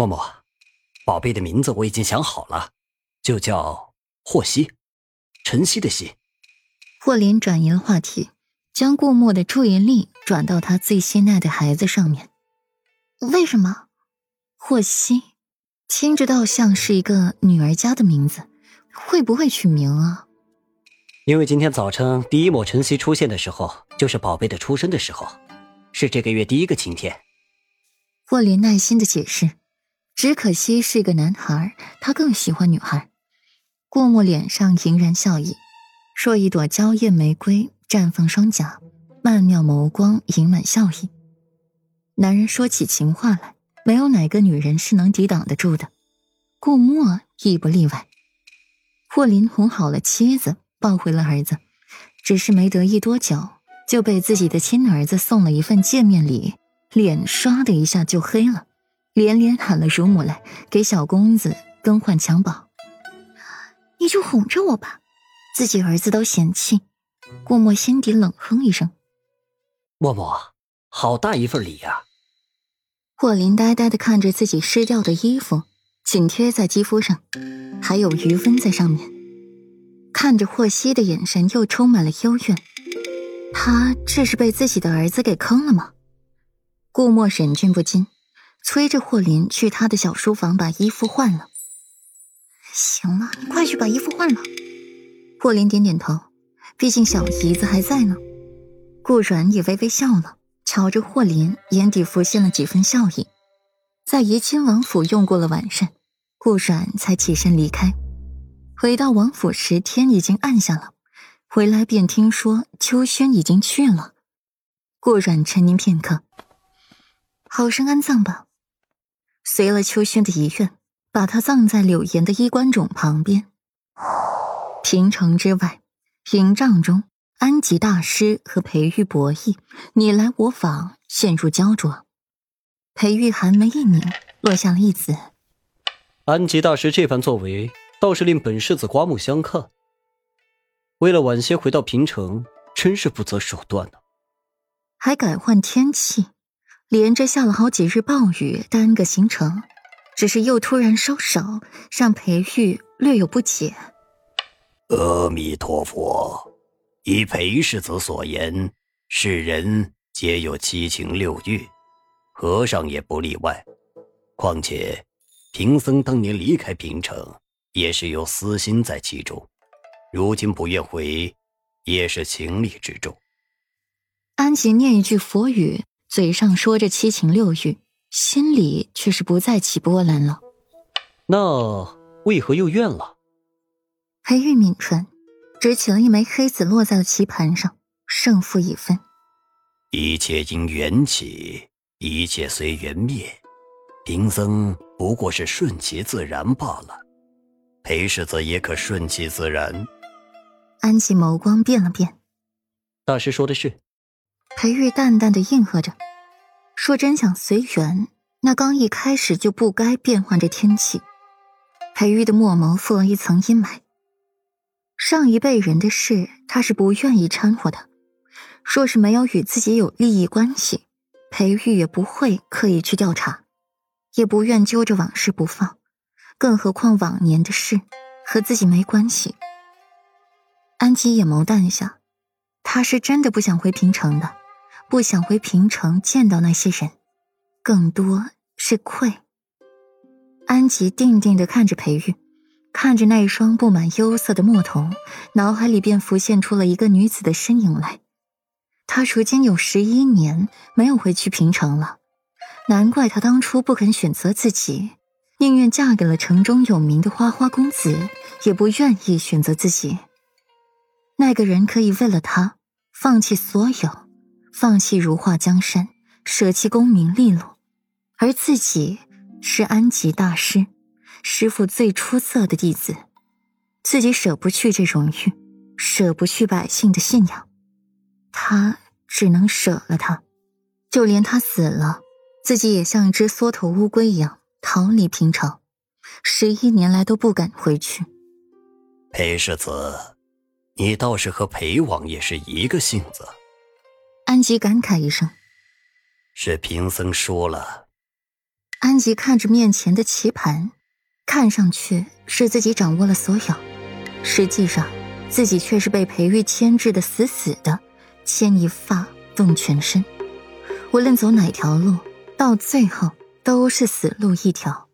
默默，宝贝的名字我已经想好了，就叫霍希，晨曦的曦。霍林转移了话题，将顾墨的注意力转到他最心爱的孩子上面。为什么？霍希，听着倒像是一个女儿家的名字，会不会取名啊？因为今天早晨第一抹晨曦出现的时候，就是宝贝的出生的时候，是这个月第一个晴天。霍林耐心的解释，只可惜是个男孩，他更喜欢女孩。顾墨脸上盈然笑意。若一朵娇艳玫瑰绽放双颊，曼妙眸光盈满笑意。男人说起情话来，没有哪个女人是能抵挡得住的。顾墨亦不例外。霍林哄好了妻子，抱回了儿子，只是没得意多久，就被自己的亲儿子送了一份见面礼，脸唰的一下就黑了，连连喊了乳母来给小公子更换襁褓。你就哄着我吧。自己儿子都嫌弃，顾墨心底冷哼一声：“默默，好大一份礼呀！”霍林呆呆的看着自己湿掉的衣服，紧贴在肌肤上，还有余温在上面。看着霍希的眼神又充满了幽怨，他这是被自己的儿子给坑了吗？顾墨忍俊不禁，催着霍林去他的小书房把衣服换了。行了，你快去把衣服换了。霍林点点头，毕竟小姨子还在呢。顾阮也微微笑了，瞧着霍林，眼底浮现了几分笑意。在怡亲王府用过了晚膳，顾阮才起身离开。回到王府时，天已经暗下了。回来便听说秋轩已经去了。顾阮沉吟片刻，好生安葬吧。随了秋轩的遗愿，把他葬在柳岩的衣冠冢旁边。平城之外，屏障中，安吉大师和裴玉博弈，你来我往，陷入焦灼。裴玉寒眉一拧，落下了一子：“安吉大师这番作为，倒是令本世子刮目相看。为了晚些回到平城，真是不择手段呢。还改换天气，连着下了好几日暴雨，耽搁行程。只是又突然收手，让裴玉略有不解。”阿弥陀佛，依裴世子所言，世人皆有七情六欲，和尚也不例外。况且，贫僧当年离开平城，也是有私心在其中，如今不愿回，也是情理之中。安吉念一句佛语，嘴上说着七情六欲，心里却是不再起波澜了。那为何又怨了？裴玉抿唇，只起了一枚黑子，落在了棋盘上。胜负已分。一切因缘起，一切随缘灭。贫僧不过是顺其自然罢了。裴世子也可顺其自然。安琪眸光变了变。大师说的是。裴玉淡淡的应和着。说真想随缘，那刚一开始就不该变换这天气。裴玉的墨眸覆了一层阴霾。上一辈人的事，他是不愿意掺和的。若是没有与自己有利益关系，裴玉也不会刻意去调查，也不愿揪着往事不放。更何况往年的事和自己没关系。安琪眼眸淡下，他是真的不想回平城的，不想回平城见到那些人，更多是愧。安吉定定的看着裴玉。看着那一双布满忧色的墨瞳，脑海里便浮现出了一个女子的身影来。她如今有十一年没有回去平城了，难怪她当初不肯选择自己，宁愿嫁给了城中有名的花花公子，也不愿意选择自己。那个人可以为了她放弃所有，放弃如画江山，舍弃功名利禄，而自己是安吉大师。师傅最出色的弟子，自己舍不去这荣誉，舍不去百姓的信仰，他只能舍了他。就连他死了，自己也像一只缩头乌龟一样逃离平城，十一年来都不敢回去。裴世子，你倒是和裴王爷是一个性子。安吉感慨一声：“是贫僧输了。”安吉看着面前的棋盘，看上去是自己掌握了所有，实际上自己却是被裴玉牵制的死死的，牵一发动全身。无论走哪条路，到最后都是死路一条。